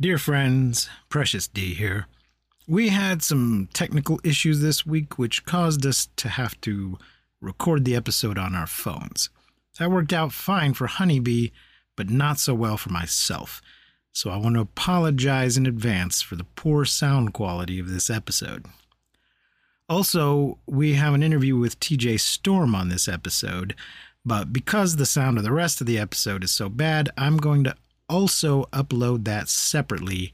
Dear friends, Precious D here. We had some technical issues this week which caused us to have to record the episode on our phones. That worked out fine for Honeybee, but not so well for myself. So I want to apologize in advance for the poor sound quality of this episode. Also, we have an interview with TJ Storm on this episode, but because the sound of the rest of the episode is so bad, I'm going to also upload that separately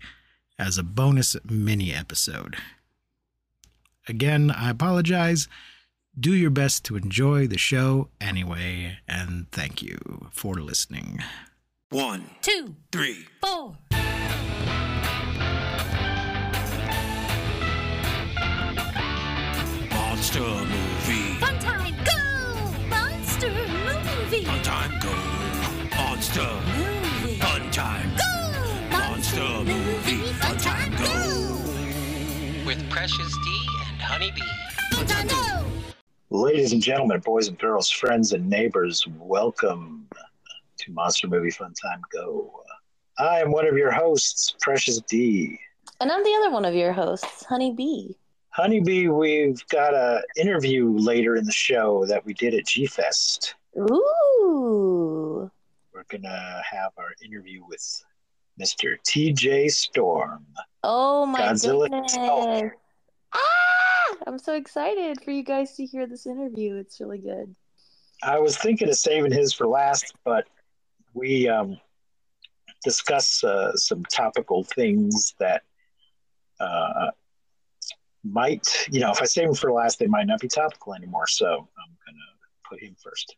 as a bonus mini episode. Again, I apologize. Do your best to enjoy the show anyway, and thank you for listening. One, two, three, four. Monster movie. Fun time, go! Monster movie. Fun time go. Monster. Movie. Fun time. Go! Monster movie. Fun time go. with Precious D and Honeybee. Fun time, go! Ladies and gentlemen, boys and girls, friends and neighbors, welcome to Monster Movie Fun Time Go. I am one of your hosts, Precious D. And I'm the other one of your hosts, Honey Bee. Honeybee, we've got a interview later in the show that we did at G Fest. Ooh. We're gonna have our interview with Mr. TJ Storm. Oh my Godzilla goodness. himself. Ah! I'm so excited for you guys to hear this interview. It's really good. I was thinking of saving his for last, but we um, discuss uh, some topical things that uh, might, you know, if I save him for last, they might not be topical anymore. So I'm to put him first.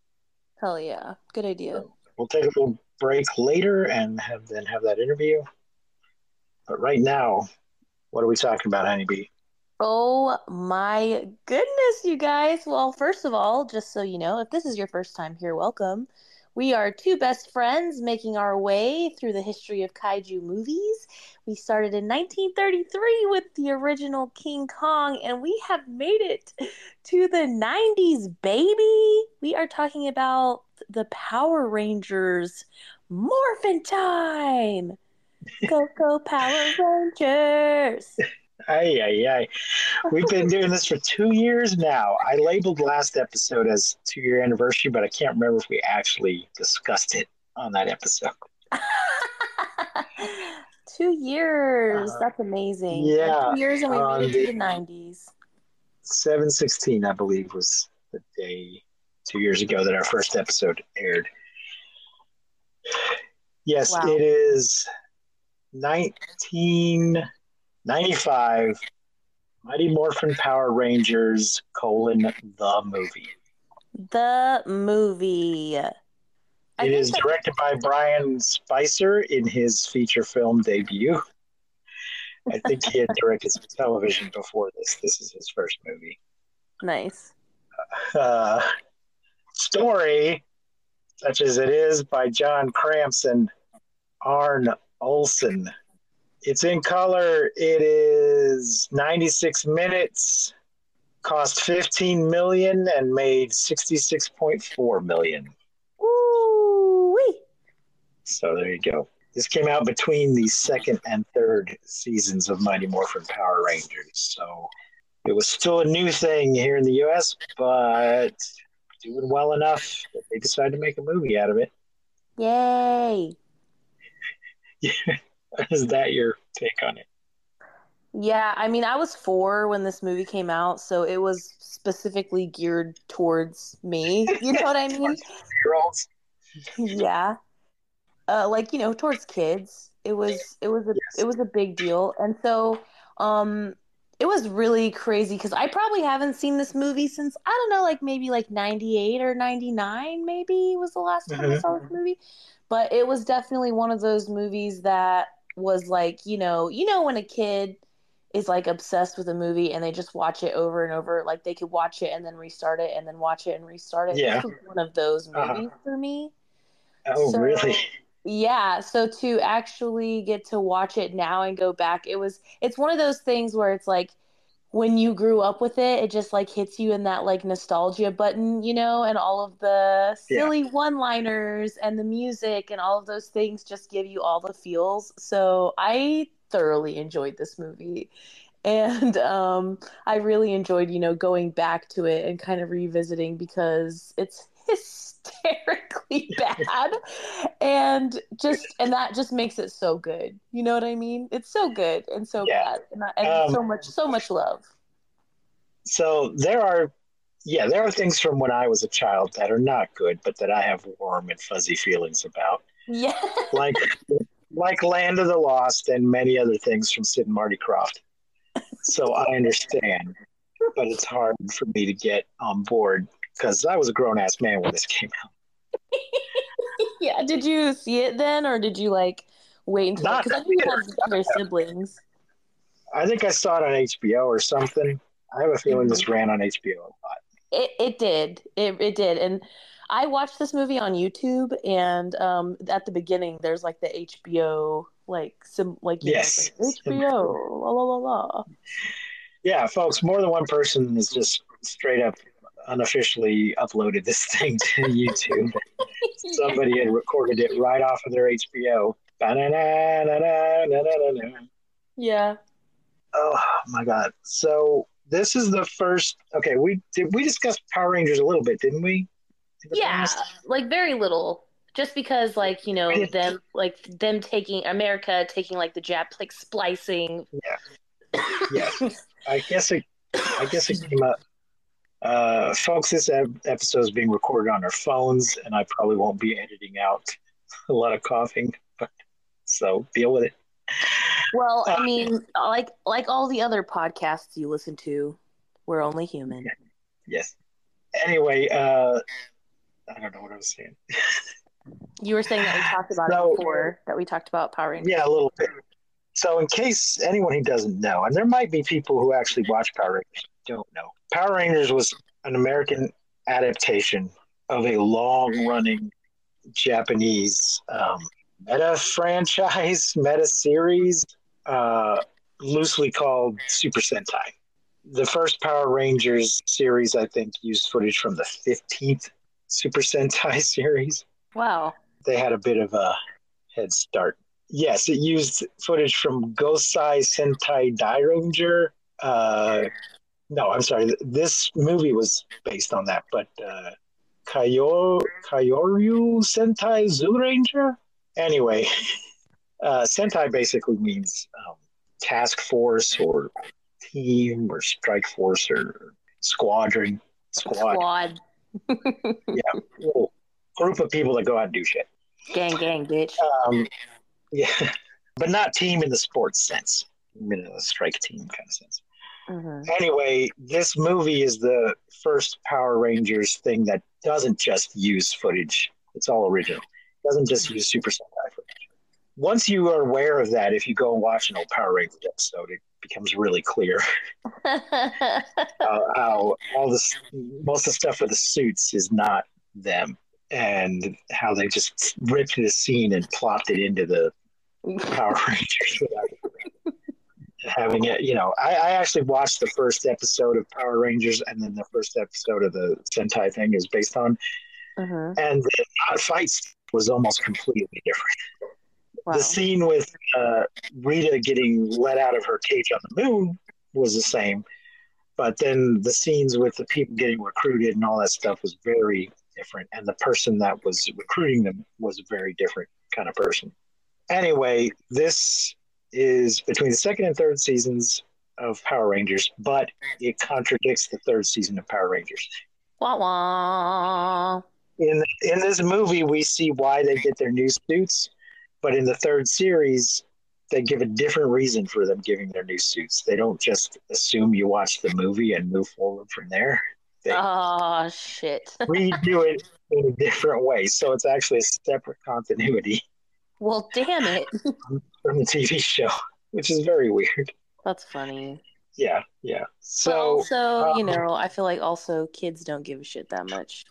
Hell yeah. Good idea. We'll take a little break later and have then have that interview. But right now, what are we talking about, Honeybee? Oh my goodness, you guys. Well, first of all, just so you know, if this is your first time here, welcome. We are two best friends making our way through the history of kaiju movies. We started in 1933 with the original King Kong, and we have made it to the 90s, baby. We are talking about the Power Rangers Morphin Time. Go, go, Power Rangers. Ay, ay, ay. We've been doing this for two years now. I labeled last episode as two year anniversary, but I can't remember if we actually discussed it on that episode. Two years. Uh, That's amazing. yeah, Two years and we um, made it to the- the 90s. 716, I believe, was the day two years ago that our first episode aired. Yes, Wow. it is 1995 Mighty Morphin Power Rangers colon the movie. The movie. I It that- directed by Bryan Spicer in his feature film debut. I think he had directed some television before this. This is his first movie. Nice. Uh, story, such as it is, by John Kamps and Arne Olsen. It's in color. It is 96 minutes, cost 15 million, and made 66.4 million. Ooh wee. So there you go. This came out between the second and third seasons of Mighty Morphin Power Rangers. So it was still a new thing here in the US, but doing well enough that they decided to make a movie out of it. Yay. Is that your take on it? Yeah, I mean, I was four when this movie came out, so it was specifically geared towards me. You know what I mean? Girls? yeah uh like you know towards kids it was it was a Yes. it was a big deal and so um it was really crazy because i probably haven't seen this movie since i don't know like maybe like 98 or 99 maybe was the last time i Mhm. saw this movie but it was definitely one of those movies that was like you know you know when a kid is like obsessed with a movie and they just watch it over and over like they could watch it and then restart it and then watch it and restart it Yeah. one of those Uh-huh. movies for me Oh, So- really? Yeah, so to actually get to watch it now and go back, it was it's one of those things where it's like when you grew up with it, it just like hits you in that like nostalgia button, you know, and all of the Yeah. silly one-liners and the music and all of those things just give you all the feels. So I thoroughly enjoyed this movie. And um, I really enjoyed, you know, going back to it and kind of revisiting because it's hysterically bad. And just and that just makes it so good. You know what i mean? It's so good and so Yeah. bad. And, I- and Um, so much so much love. So there are, yeah, there are things from when I was a child that are not good, but that I have warm and fuzzy feelings about, yeah. Like like Land of the Lost and many other things from Sid and Marty Krofft. So I understand, but it's hard for me to get on board because I was a grown ass man when this came out. yeah did you see it then or did you like wait until because i know you have younger siblings I think I saw it on HBO or something. I have a feeling this ran on HBO a lot. It it did. It it did. And I watched this movie on YouTube and um at the beginning there's like the HBO like some like know, Yes. it's like, HBO la la la la. Yeah, folks, more than one person is just straight up unofficially uploaded this thing to YouTube. Somebody had recorded it right off of their HBO. Yeah. Oh my god! So this is the first. Okay, we did we discussed Power Rangers a little bit, didn't we? Yeah, past? like very little. Just because like, you know, them like them taking America taking like the Japs like splicing. Yeah. Yes. I guess it. I guess it came up. Uh, folks, this episode is being recorded on our phones, and I probably won't be editing out a lot of coughing. But so deal with it. Well, Uh, I mean, like like all the other podcasts you listen to, we're only human. Yes. Anyway, uh, I don't know what I was saying. You were saying that we talked about So- it before, that we talked about Power Rangers. Yeah, a little bit. So, in case anyone who doesn't know, and there might be people who actually watch Power Rangers don't know, Power Rangers was an American adaptation of a long running Japanese um, meta franchise, meta series, uh, loosely called Super Sentai. The first Power Rangers series, I think, used footage from the 15th Super Sentai series Wow. they had a bit of a head start. Yes, it used footage from Gosei Sentai Dairanger. Uh, no, I'm sorry. This movie was based on that, but uh, Kayo Kyoryu Sentai Zyuranger. Anyway, uh, Sentai basically means um, task force or team or strike force or squadron. Squad. Squad. Little group of people that go out and do shit. Gang, gang, bitch. Um, yeah, but not team in the sports sense, in the strike team kind of sense. Hmm Anyway, this movie is the first Power Rangers thing that doesn't just use footage; it's all original. It doesn't just use Super Sentai footage. Once you are aware of that, if you go and watch an old Power Rangers episode, it becomes really clear uh, how all this, most of the stuff with the suits is not them, and how they just ripped the scene and plopped it into the Power Rangers having it. You know, I, I actually watched the first episode of Power Rangers, and then the first episode of the Sentai thing is based on, hmm and the fights was almost completely different. Wow. The scene with uh, Rita getting let out of her cage on the moon was the same, but then the scenes with the people getting recruited and all that stuff was very different, and the person that was recruiting them was a very different kind of person. Anyway, this is between the second and third seasons of Power Rangers, but it contradicts the third season of Power Rangers. Wah wah. In in this movie, we see why they get their new suits, but in the third series, they give a different reason for them giving their new suits. They don't just assume you watch the movie and move forward from there. They Oh shit. redo it in a different way, so it's actually a separate continuity Well, damn it. Um, from the TV show, which is very weird. That's funny. Yeah, yeah. So, So also, you um, know, I feel like also kids don't give a shit that much.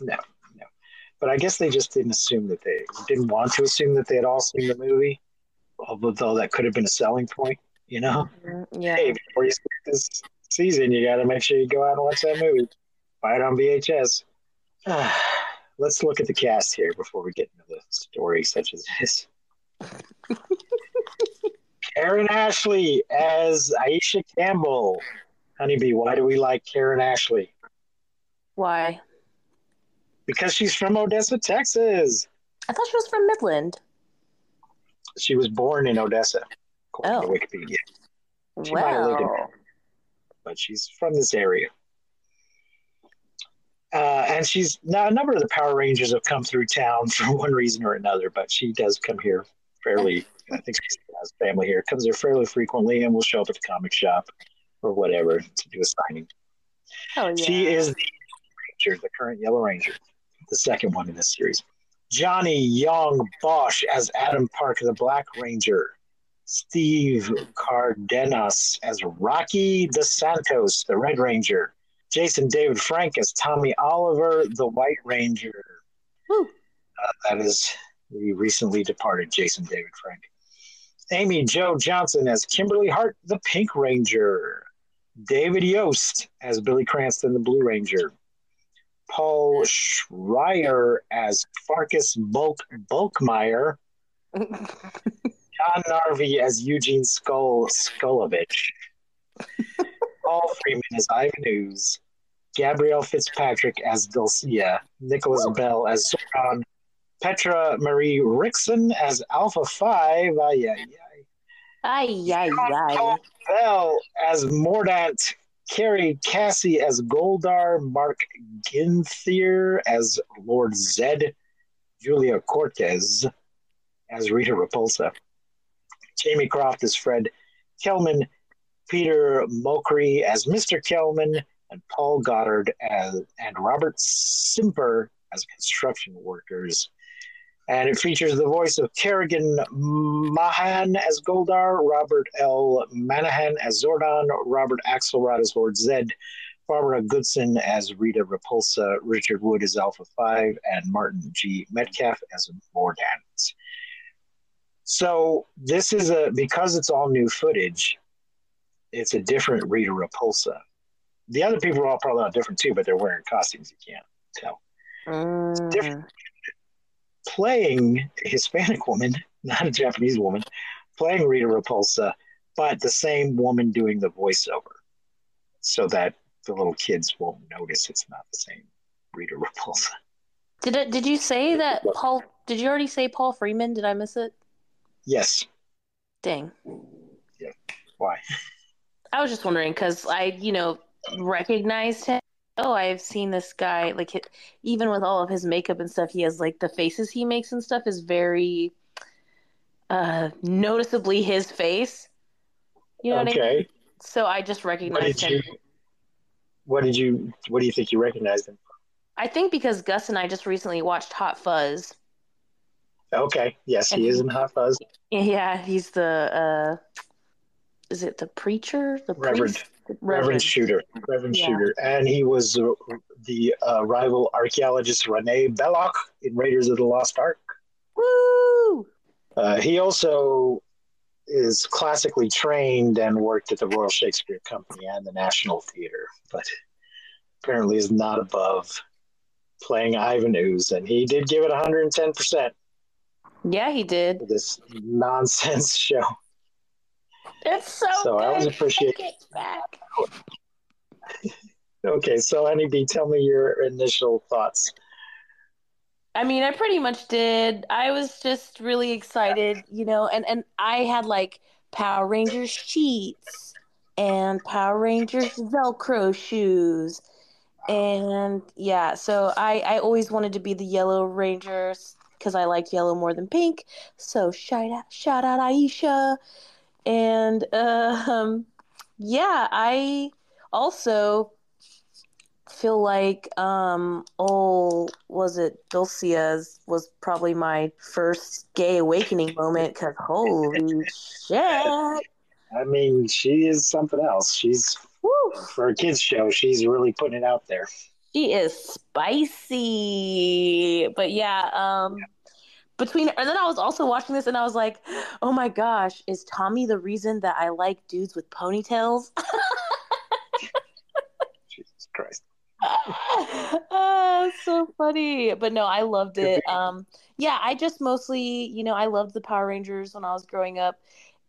no, no. But I guess they just didn't assume that they didn't want to assume that they had all seen the movie, although that could have been a selling point. You know, Mhm. Yeah. hey, before you see this, season, you got to make sure you go out and watch that movie. Buy it on VHS. Let's look at the cast here before we get into the story such as this. Karan Ashley as Aisha Campbell. Honeybee, why do we like Karan Ashley? Why? Because she's from Odessa, Texas. I thought she was from Midland. She was born in Odessa, according Oh. to Wikipedia. She might have lived in but she's from this area. Uh, and she's now a number of the Power Rangers have come through town for one reason or another, but she does come here fairly. I think she has family here. Comes here fairly frequently, and we'll show up at the comic shop or whatever to do a signing. hell yeah. She is the Ranger, the current Yellow Ranger, the second one in this series. Johnny Yong Bosch as Adam Park, the Black Ranger. Steve Cardenas as Rocky DeSantos, the Red Ranger. Jason David Frank as Tommy Oliver, the White Ranger. Uh, that is the recently departed Jason David Frank. Amy Jo Johnson as Kimberly Hart, the Pink Ranger. David Yost as Billy Cranston, the Blue Ranger. Paul Schrier as Farkas Bulk Bulkmeier. John Narvy as Eugene Skull Skulovich. Paul Freeman as Ivan Ooze. Gabrielle Fitzpatrick as Dulcia. Nicholas Bell as Zordon. Petra Marie Rixon as Alpha 5. Ay, ay, ay. Ay, ay, ay. Bell as Mordant, Kerry Casey as Goldar, Mark Ginther as Lord Zed, Julia Cortez as Rita Repulsa, Jamie Croft as Fred Kelman, Peter Mochrie as Mr. Kelman, and Paul Goddard as and Robert Simper as construction workers. And it features the voice of Kerrigan Mahan as Goldar, Robert L. Manahan as Zordon, Robert Axelrod as Lord Zed, Barbara Goodson as Rita Repulsa, Richard Wood as Alpha 5, and Martin G. Metcalf as Mordant. So this is a, because it's all new footage, it's a different Rita Repulsa. The other people are all probably different too, but they're wearing costumes you can't tell Mm. different. Playing a Hispanic woman, not a Japanese woman, playing Rita Repulsa, but the same woman doing the voiceover, so that the little kids won't notice it's not the same Rita Repulsa. Did it? Did you say that Paul? Did you already say Paul Freeman? Did I miss it? Yes. Dang. Yeah. Why? I was just wondering because I, you know, recognized him. Oh, I've seen this guy. Like, even with all of his makeup and stuff, he has like the faces he makes and stuff is very uh noticeably his face. You know what I mean? okay. So I just What recognized did him. you? What did you? What do you think you recognized him? I think because Gus and I just recently watched Hot Fuzz. Okay. Yes, he is in Hot Fuzz. Yeah, he's the uh is it the preacher? The Reverend. priest? Reverend, Shooter. Reverend Yeah. Shooter, and he was uh, the uh, rival archaeologist Rene Belloq in Raiders of the Lost Ark. Woo! Uh, he also is classically trained and worked at the Royal Shakespeare Company and the National Theatre, but apparently is not above playing Ivan Ooze, and he did give it 110% Yeah, he did. this nonsense show. It's so, So I good. always appreciate- it back. Okay, so Honeybee, tell me your initial thoughts. I mean, I pretty much did. I was just really excited, you know, and and I had like Power Rangers sheets and Power Rangers Velcro shoes. And yeah, so I I always wanted to be the Yellow Rangers because I like yellow more than pink. So shout out shout out Aisha. And uh, um yeah, I also feel like um oh was it Dulcia's was probably my first gay awakening moment because holy shit I mean, she is something else. She's Woo. for a kids show. She's really putting it out there. she is spicy but yeah um between and then I was also watching this and I was like oh my gosh is Tommy the reason that I like dudes with ponytails Jesus Christ. oh, so funny. But no, I loved it. Um, yeah, I just mostly, you know, I loved the Power Rangers when I was growing up,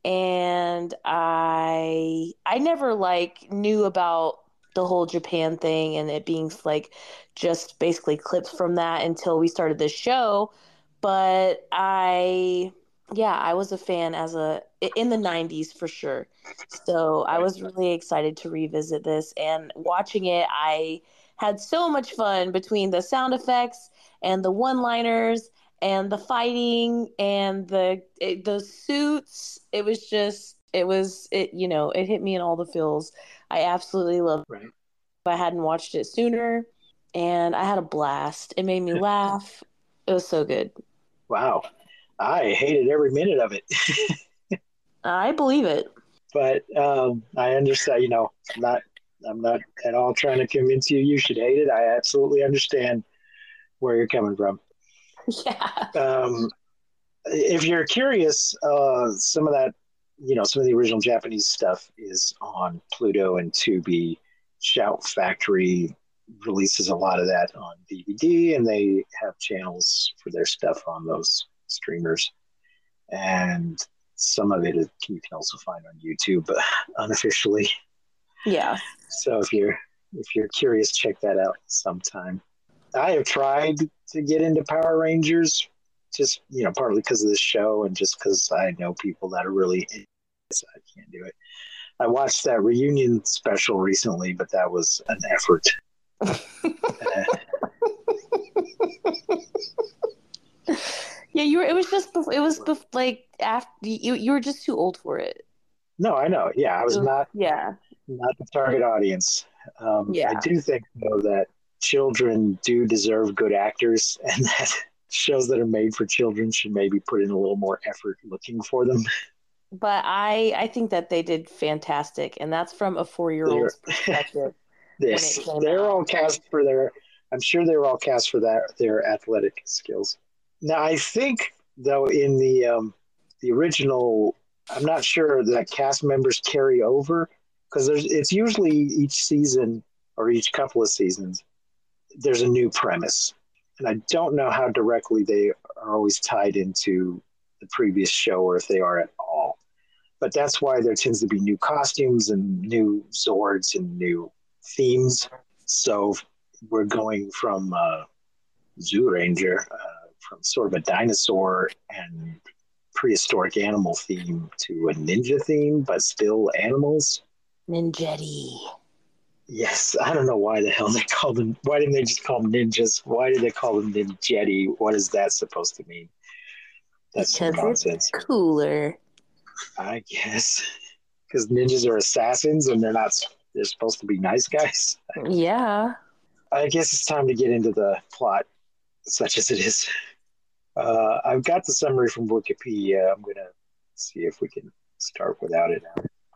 and I I never like knew about the whole Japan thing and it being like just basically clips from that until we started this show. But I yeah, I was a fan as a in the 90s for sure. So I was really excited to revisit this and watching it I had so much fun between the sound effects and the one-liners and the fighting and the it, the suits. It was just it was it you know, it hit me in all the feels. I absolutely loved it. Right. I hadn't watched it sooner and I had a blast. It made me laugh. It was so good. Wow. I hated every minute of it. I believe it. but um, I understand. You know, I'm not I'm not at all trying to convince you you should hate it. I absolutely understand where you're coming from. Yeah. Um, if you're curious, uh, some of that, you know, some of the original Japanese stuff is on Pluto and Tubi. Shout Factory releases a lot of that on DVD, and they have channels for their stuff on those streamers. And some of it is, you can also find on YouTube unofficially. Yeah. So if you're if you're curious, check that out sometime. I have tried to get into Power Rangers, just you know, partly because of this show and just because I know people that are really. so I can't do it. I watched that reunion special recently, but that was an effort. Yeah, you were. It was just. bef- It was bef- like after you. You were just too old for it. no, I know. Yeah, I was not Yeah. not the target audience. Um, Yeah. I do think though that children do deserve good actors, and that shows that are made for children should maybe put in a little more effort looking for them. But I. I think that they did fantastic, and that's from a four-year-old's perspective. This When it came they're all cast for their. I'm sure they were all cast for that their athletic skills. Now I think though in the um, the original, I'm not sure that cast members carry over because there's it's usually each season or each couple of seasons there's a new premise, and I don't know how directly they are always tied into the previous show or if they are at all. But that's why there tends to be new costumes and new Zords and new themes. So we're going from uh, Zoo Ranger, uh, from sort of a dinosaur and prehistoric animal theme to a ninja theme, but still animals. Ninjetti. Yes, I don't know why the hell they called them. Why didn't they just call them ninjas? Why did they call them ninjetti? What is that supposed to mean? That's Because it's cooler. I guess because ninjas are assassins and they're not. They're supposed to be nice guys. Yeah. I guess it's time to get into the plot, such as it is. Uh, I've got the summary from Wikipedia. I'm gonna see if we can start without it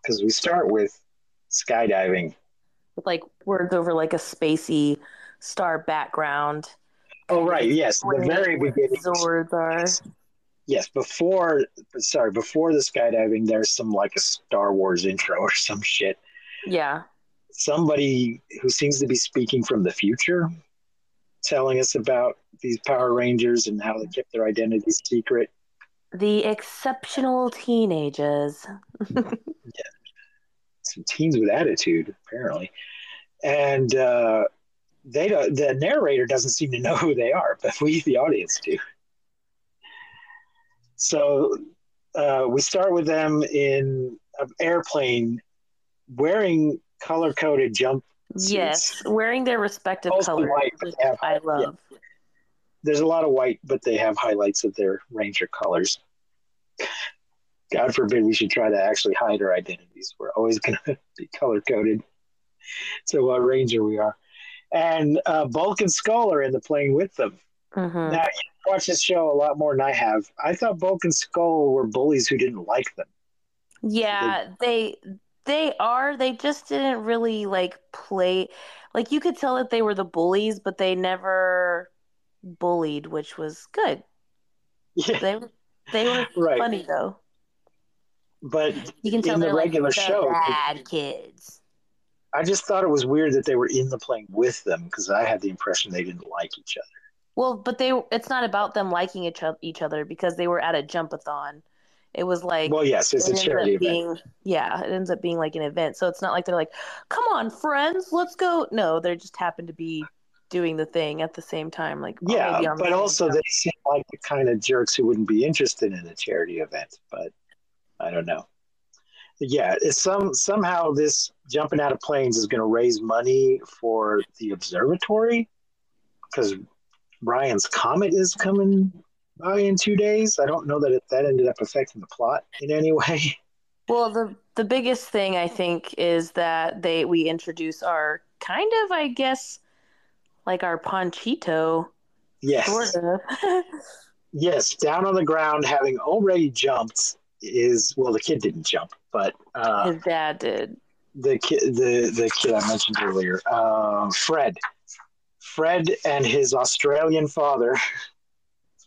because we start with skydiving. With like words over like a spacey star background. Oh right, yes, the very beginning. Zords are. Yes, before sorry, before the skydiving, there's some like a Star Wars intro or some shit. Yeah. Somebody who seems to be speaking from the future, telling us about these Power Rangers and how they kept their identity secret. The exceptional teenagers. yeah. Some teens with attitude, apparently, and uh, they don't, the narrator doesn't seem to know who they are, but we, the audience, do. So uh, we start with them in an airplane wearing color coded jump. Yes, wearing their respective colors, white, have- I love. There's a lot of white, but they have highlights of their ranger colors. God forbid we should try to actually hide our identities. We're always going to be color coded. So what ranger we are. And uh, Bulk and Skull are in the plane with them. hmm Now, you watch this show a lot more than I have. I thought Bulk and Skull were bullies who didn't like them. Yeah, they they are. They just didn't really like play. Like you could tell that they were the bullies, but they never bullied, which was good. Yeah, They were they were right. funny though. But You can tell in the they're like regular show, bad kids. I just thought it was weird that they were in the plane with them because I had the impression they didn't like each other. Well, but they it's not about them liking each, each other because they were at a jumpathon. It was like Well, yes, it's it a charity event. being yeah, it ends up being like an event. So it's not like they're like, "Come on, friends, let's go." No, they just happen to be doing the thing at the same time like oh, Yeah, maybe on but also they seem like the kind of jerks who wouldn't be interested in a charity event. But I don't know. Yeah, it's some somehow this jumping out of planes is going to raise money for the observatory because Ryan's comet is coming by in two days. I don't know that it, that ended up affecting the plot in any way. Well, the the biggest thing I think is that they we introduce our kind of, I guess, like our Ponchito. Yes, sort of. yes, down on the ground, having already jumped is well, the kid didn't jump, but uh, His dad did. the kid, the the kid I mentioned earlier, uh, Fred, Fred and his Australian father,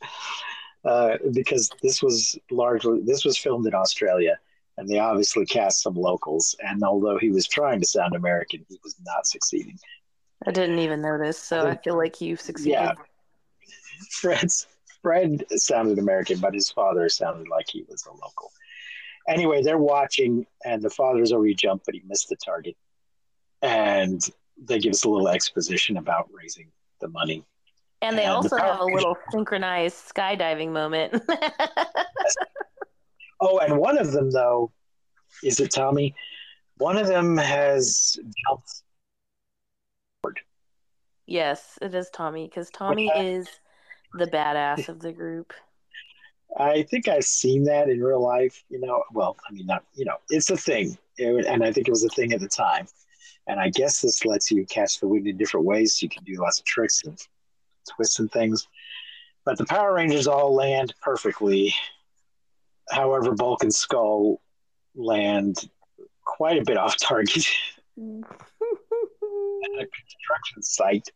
uh, because this was largely this was filmed in Australia, and they obviously cast some locals. And although he was trying to sound American, he was not succeeding. I didn't even notice, so I feel like you succeeded. Yeah. Fred's Fred sounded American, but his father sounded like he was a local. Anyway, they're watching, and the father's already jumped, but he missed the target. And they give us a little exposition about raising the money. And they And also Power have a little synchronized skydiving moment. Oh, and one of them, though, is it Tommy? One of them has jumped. yes, it is Tommy because Tommy is the badass of the group. I think I've seen that in real life. You know, well, I mean, not you know, it's a thing, It- and I think it was a thing at the time. And I guess this lets you catch the wind in different ways. So you can do lots of tricks and twists and things. But the Power Rangers all land perfectly. However, Bulk and Skull land quite a bit off target at a construction site.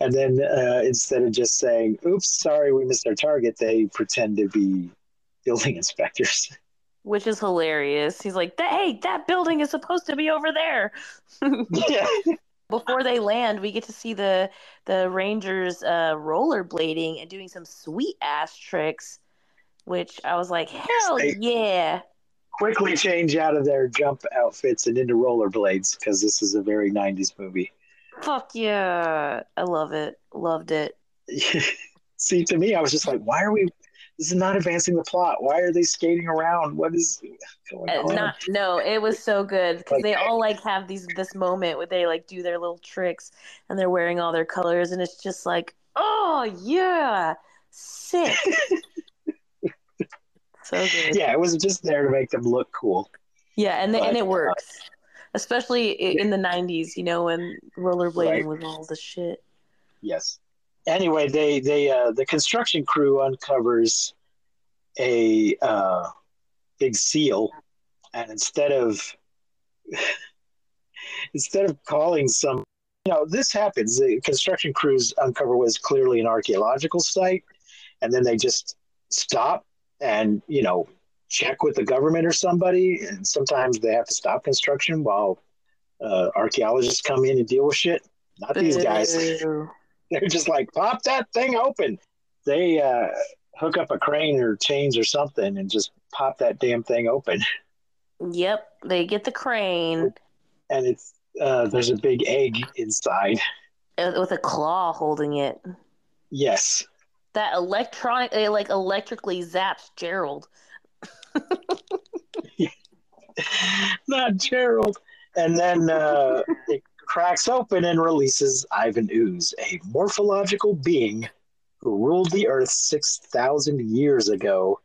And then uh, instead of just saying, oops, sorry, we missed our target, they pretend to be building inspectors. Which is hilarious. He's like, "Hey, that building is supposed to be over there." yeah. Before they land, we get to see the the Rangers uh, rollerblading and doing some sweet ass tricks, which I was like, "Hell they- yeah!" Quickly change out of their jump outfits and into rollerblades because this is a very 90s movie. Fuck yeah! I love it. Loved it. See, to me, I was just like, why are we? This is not advancing the plot. Why are they skating around? What is going Uh, on? not no, it was so good because Like- they all like have these this moment where they like do their little tricks and they're wearing all their colors and it's just like, oh yeah, sick. so good. yeah, it was just there to make them look cool. Yeah, and the, and But, it uh, works, especially in the '90s. You know, when rollerblading Right. was all the shit. Yes. Anyway, they they uh, the construction crew uncovers a uh, big seal, and instead of instead of calling some, you know, this happens. The construction crews uncover what is clearly an archaeological site, and then they just stop and you know check with the government or somebody. And sometimes they have to stop construction while uh, archaeologists come in and deal with shit. Not these guys. They're just like pop that thing open. They uh hook up a crane or chains or something and just pop that damn thing open. Yep, they get the crane. And it's uh there's a big egg inside. Uh, with a claw holding it. yes. That electronic, it like electrically zaps Gerald. not gerald. And then uh it cracks open and releases ivan ooze a morphological being who ruled the earth 6000 years ago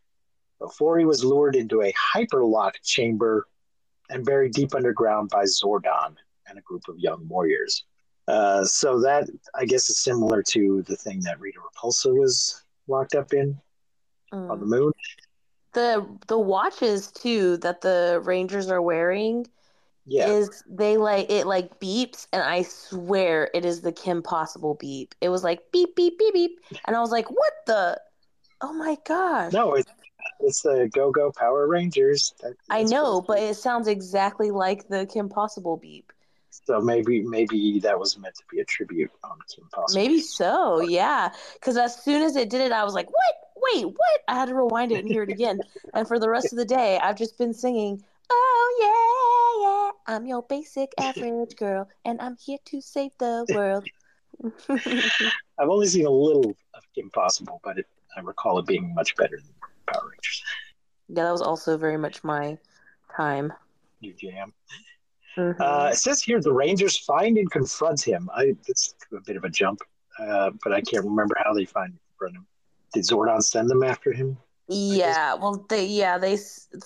before he was lured into a hyperlock chamber and buried deep underground by Zordon and a group of young warriors. Uh, so that I guess is similar to the thing that Rita Repulsa was locked up in on the Mm. moon. The the watches too that the Rangers are wearing Yeah, is they like it like beeps and I swear it is the Kim Possible beep. It was like beep beep beep beep and I was like, what the? Oh my gosh! no, it's it's the Go Go Power Rangers. That- I know, but it sounds exactly like the Kim Possible beep. So maybe maybe that was meant to be a tribute on Kim Possible. Maybe so, yeah. Because as soon as it did it, I was like, "What? Wait, what?" I had to rewind it and hear it again. and for the rest of the day, I've just been singing, "Oh yeah, yeah, I'm your basic average girl, and I'm here to save the world." I've only seen a little of Kim Possible, but it, I recall it being much better than Power Rangers. yeah, that was also very much my time. New jam. Mhm. Uh, it says here the Rangers find and confront him. I it's a bit of a jump, uh, but I can't remember how they find and confront him. Did Zordon send them after him? Yeah, well, they yeah they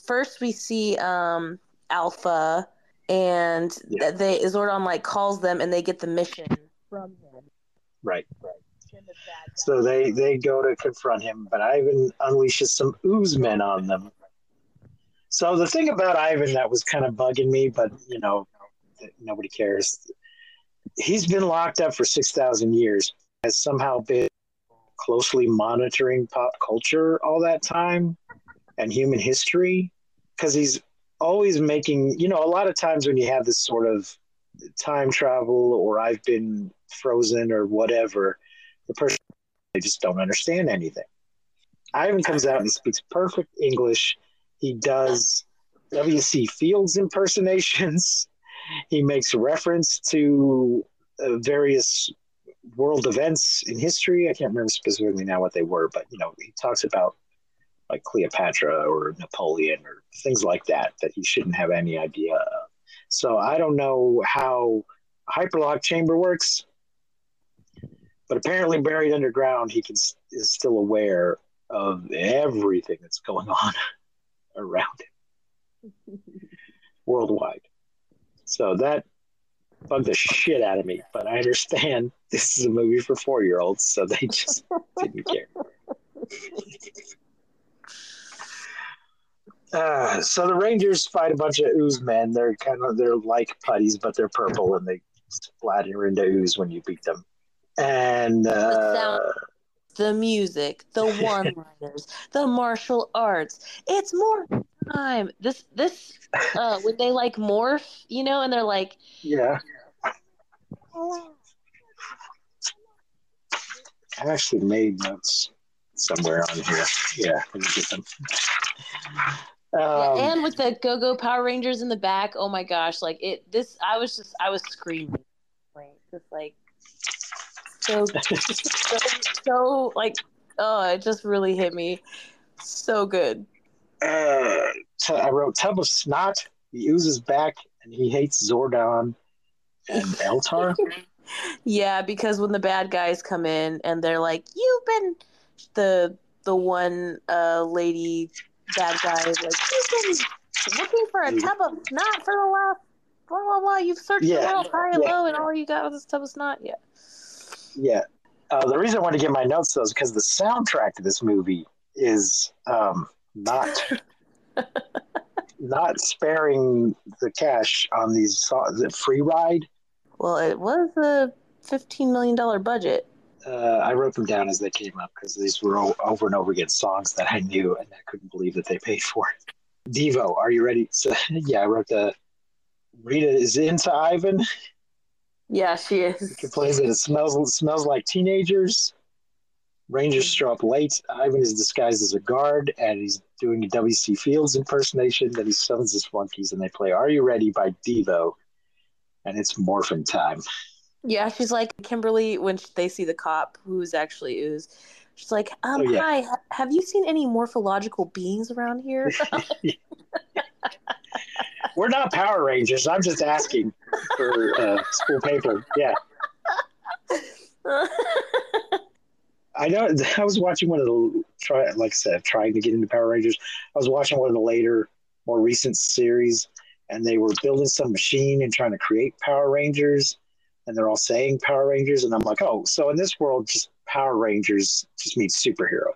first we see um Alpha, and Yeah. th- they Zordon like calls them, and they get the mission from him. Right. right. So they they go to confront him, but Ivan unleashes some ooze men on them. So the thing about Ivan that was kind of bugging me, but you know, nobody cares. He's been locked up for six thousand years. Has somehow been closely monitoring pop culture all that time and human history because he's always making. You know, a lot of times when you have this sort of time travel or I've been frozen or whatever, the person they just don't understand anything. Ivan comes out and speaks perfect English. He does W.C. Fields impersonations. He makes reference to uh, various world events in history. I can't remember specifically now what they were, but you know, he talks about like Cleopatra or Napoleon or things like that that he shouldn't have any idea of. So I don't know how hyperlock chamber works, but apparently buried underground, he can is still aware of everything that's going on around him worldwide. So that bugged the shit out of me. But I understand this is a movie for four year olds, so they just didn't care. Uh, so the Rangers fight a bunch of ooze men. They're kind of they're like putties, but they're purple and they splatter into ooze when you beat them. And uh, the music, the one-liners, the martial arts. It's more time. This this uh when they like morph, you know, and they're like yeah, I actually made notes somewhere on here. Yeah, let me get them. Um, and with the Go Go Power Rangers in the back, oh my gosh, like it this I was just I was screaming. Like just like so so, so like oh it just really hit me so good. uh, t- I wrote tub of snot. He oozes back, and he hates Zordon and Eltar. Yeah, because when the bad guys come in and they're like, "You've been the the one uh lady bad guy is like, you've been looking for a tub of snot for the last blah blah blah. You've searched Yeah, the world high and yeah. low, and all you got was this tub of snot." Yeah. Yeah. Uh, the reason I wanted to get my notes though is because the soundtrack to this movie is um, not not sparing the cash on these songs. Free ride. Well, it was a fifteen million dollar budget. Uh, I wrote them down as they came up because these were o- over and over again songs that I knew and I couldn't believe that they paid for it. Devo, are you ready? So, yeah, I wrote the Rita is into Ivan. Yeah, she is. He plays it. It smells it smells like teenagers. Rangers show up late. Ivan is disguised as a guard, and he's doing a W.C. Fields impersonation. Then he summons his flunkies, and they play "Are You Ready" by Devo, and it's morphin time. Yeah, she's like Kimberly when they see the cop who's actually ooze. She's like, um, Oh, yeah. hi, ha- have you seen any morphological beings around here? We're not Power Rangers. I'm just asking for uh, school paper. Yeah, I know. I was watching one of the try, like I said, trying to get into Power Rangers. I was watching one of the later, more recent series, and they were building some machine and trying to create Power Rangers, and they're all saying Power Rangers, and I'm like, oh, so in this world, just Power Rangers just means superhero,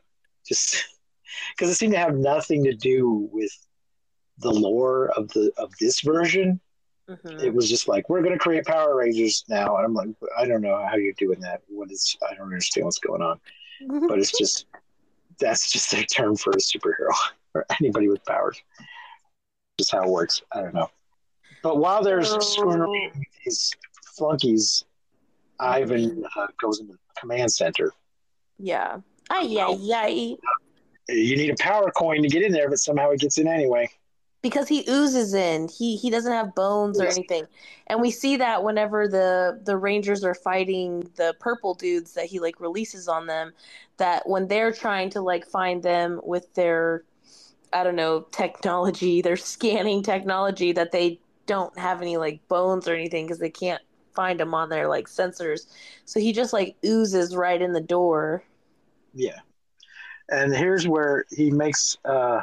just because it seemed to have nothing to do with the lore of the of this version Mhm. it was just like we're going to create Power Rangers now, and I'm like, I don't know how you're doing that. What is? I don't understand what's going on. But it's just that's just their term for a superhero or anybody with powers. Just how it works. I don't know. But while they're So- screwing around with his flunkies, Ivan uh, goes into the command center. Yeah. Ay, ay, ay. You need a power coin to get in there, but somehow he gets in anyway. because he oozes in. He he doesn't have bones or anything, and we see that whenever the the Rangers are fighting the purple dudes that he like releases on them, that when they're trying to like find them with their, I don't know technology, their scanning technology, that they don't have any like bones or anything because they can't find them on their like sensors. So he just like oozes right in the door. Yeah. And here's where he makes uh,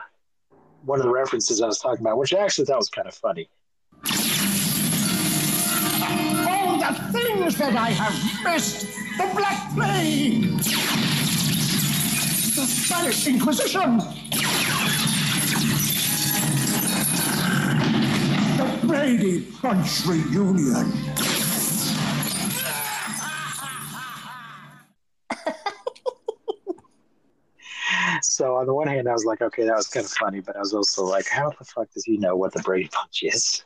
one of the references I was talking about, which I actually thought was kind of funny. Oh, the things that I have missed! The Black Plague! The Spanish Inquisition! Brady Bunch reunion! So on the one hand, I was like, okay, that was kind of funny, but I was also like, how the fuck does he know what the Brady Bunch is?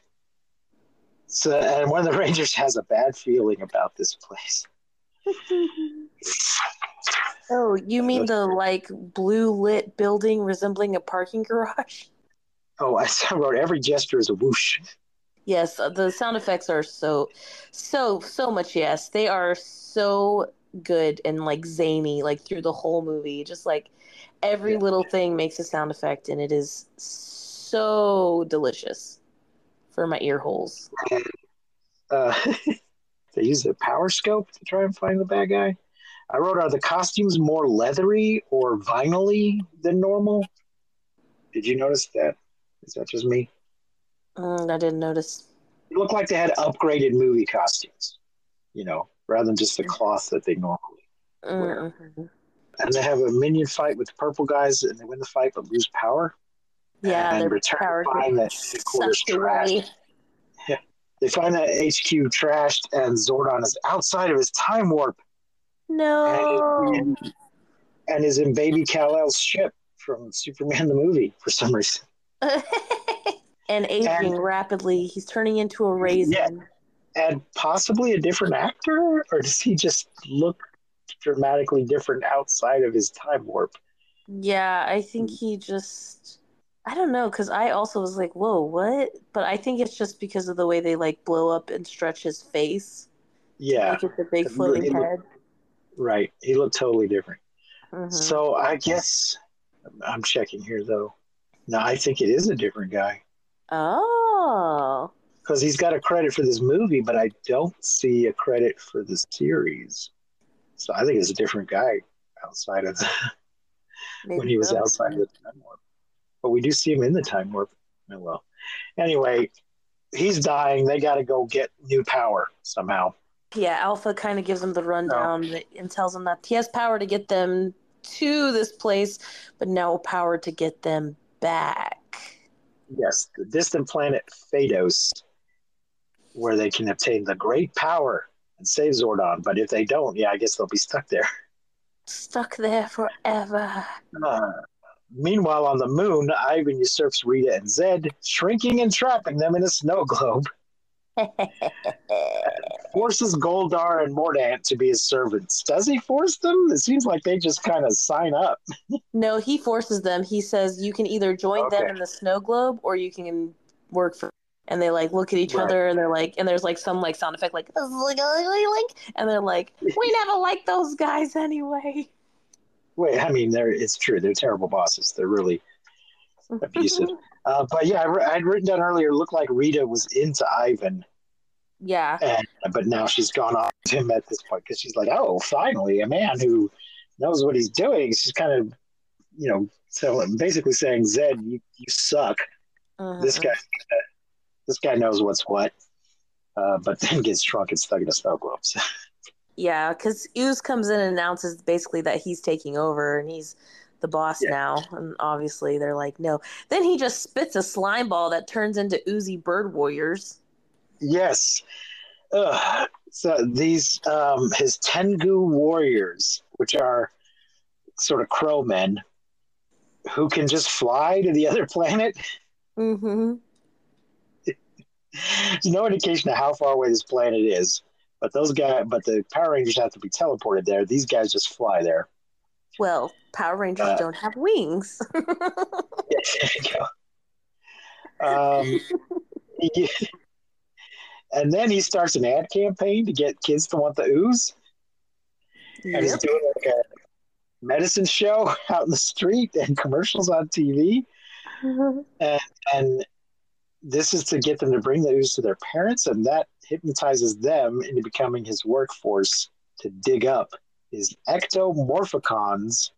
So, and one of the Rangers has a bad feeling about this place. Oh, you mean the like blue lit building resembling a parking garage? Oh, I wrote every gesture is a whoosh. Yes, uh, the sound effects are so, so, so much. Yes, they are so good and like zany, like through the whole movie. Just like every little thing makes a sound effect, and it is so delicious for my ear holes. Uh, they use a power scope to try and find the bad guy. I wrote, are the costumes more leathery or vinyl than normal? Did you notice that? Is that just me? Mm, I didn't notice. It looked like they had upgraded movie costumes, you know, rather than just the cloth that they normally. Mhm. And they have a minion fight with the purple guys, and they win the fight but lose power. Yeah, and return power find that headquarters trashed. They find that HQ trashed, and Zordon is outside of his time warp No. and, and is in Baby Kal-El's ship from Superman the movie for some reason. and aging And- rapidly. He's turning into a raisin. Yeah. And possibly a different actor, or does he just look dramatically different outside of his time warp? Yeah, I think he just I don't know cuz I also was like, "Whoa, what?" But I think it's just because of the way they like blow up and stretch his face. Yeah, Like it's a big floating look- head. right. He looked totally different. Mhm. So I guess I'm checking here though. No, I think it is a different guy Oh. because he's got a credit for this movie, but I don't see a credit for the series. So I think it's a different guy outside of the, when he was outside of the time warp. But we do see him in the time warp. Oh well. Anyway, he's dying. They got to go get new power somehow. Yeah, Alpha kind of gives him the rundown and tells him that he has power to get them to this place, but no power to get them back. Yes, the distant planet Phaedos, where they can obtain the great power and save Zordon. But if they don't, yeah, I guess they'll be stuck there. Stuck there forever. Uh, meanwhile, on the moon, Ivan usurps Rita and Zed, shrinking and trapping them in a snow globe. Forces Goldar and Mordant to be his servants. Does he force them? It seems like they just kind of sign up. No, he forces them. He says you can either join them in the snow globe or you can work for. And they like look at each Right. other and they're like, and there's like some like sound effect like, and they're like, we never liked those guys anyway. Wait, I mean, they're it's true. They're terrible bosses. They're really abusive. uh, but yeah, I I'd written down earlier. Looked like Rita was into Ivan, yeah, and but now she's gone off to him at this point because she's like, oh, finally, a man who knows what he's doing. She's kind of, you know, so basically saying, Zed, you, you suck. This Mhm. guy, this guy knows what's what. Uh, but then gets shrunk and stuck in a snow globe. So, Yeah, because Ooze comes in and announces basically that he's taking over and he's the boss Yeah. now. And obviously they're like, no. Then he just spits a slime ball that turns into Oozy Bird Warriors. Yes. Ugh. So these um, his Tengu warriors, which are sort of crow men, who can just fly to the other planet. Mm-hmm. there's no indication of how far away this planet is. But those guys, but the Power Rangers have to be teleported there. These guys just fly there. Well, Power Rangers Uh, don't have wings. there you go. Um, he- and then he starts an ad campaign to get kids to want the ooze. And he's doing like a medicine show out in the street and commercials on TV. And this is to get them to bring the ooze to their parents, and that hypnotizes them into becoming his workforce to dig up his ectomorphicons,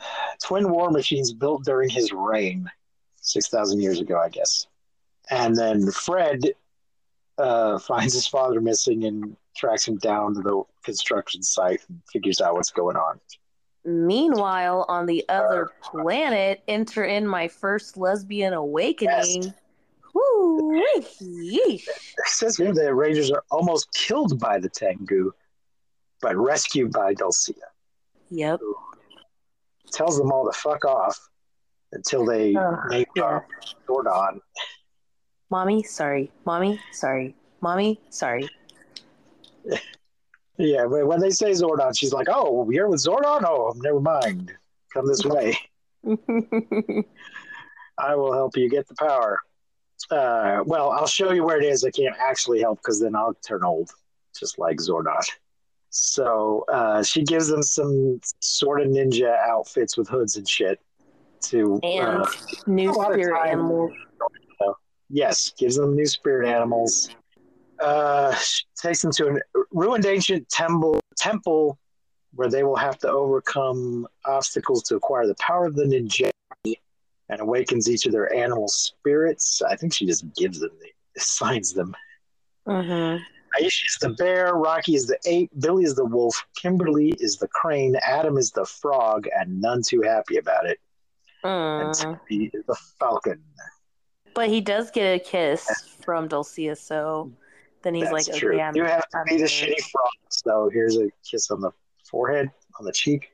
twin war machines built during his reign, 6,000 years ago, I guess. And then Fred uh, finds his father missing and tracks him down to the construction site and figures out what's going on. Meanwhile, on the other planet, enter in my first lesbian awakening. Woo! Yeesh. It says here the Rangers are almost killed by the Tengu, but rescued by Dulcia. Yep. Tells them all to fuck off until they Oh, name yeah. drop Zordon. Mommy, sorry. Mommy, sorry. Mommy, sorry. Yeah, when they say Zordon, she's like, "Oh, you're with Zordon? Oh, never mind. Come this way. I will help you get the power." Uh, well, I'll show you where it is. I can't actually help because then I'll turn old, just like Zordon. So uh, she gives them some sort of ninja outfits with hoods and shit. To and uh, new a lot of spirit time. Yes, gives them new spirit animals. Uh, takes them to a ruined ancient temple temple where they will have to overcome obstacles to acquire the power of the ninja and awakens each of their animal spirits. I think she just gives them, the, assigns them. Mm-hmm. Aisha is the bear, Rocky is the ape, Billy is the wolf, Kimberly is the crane, Adam is the frog, and none too happy about it. And Mm. Timothy is the falcon. But he does get a kiss from Dulcia, so then he's That's like, true. okay, you have to I'm be the shitty frog. So here's a kiss on the forehead, on the cheek.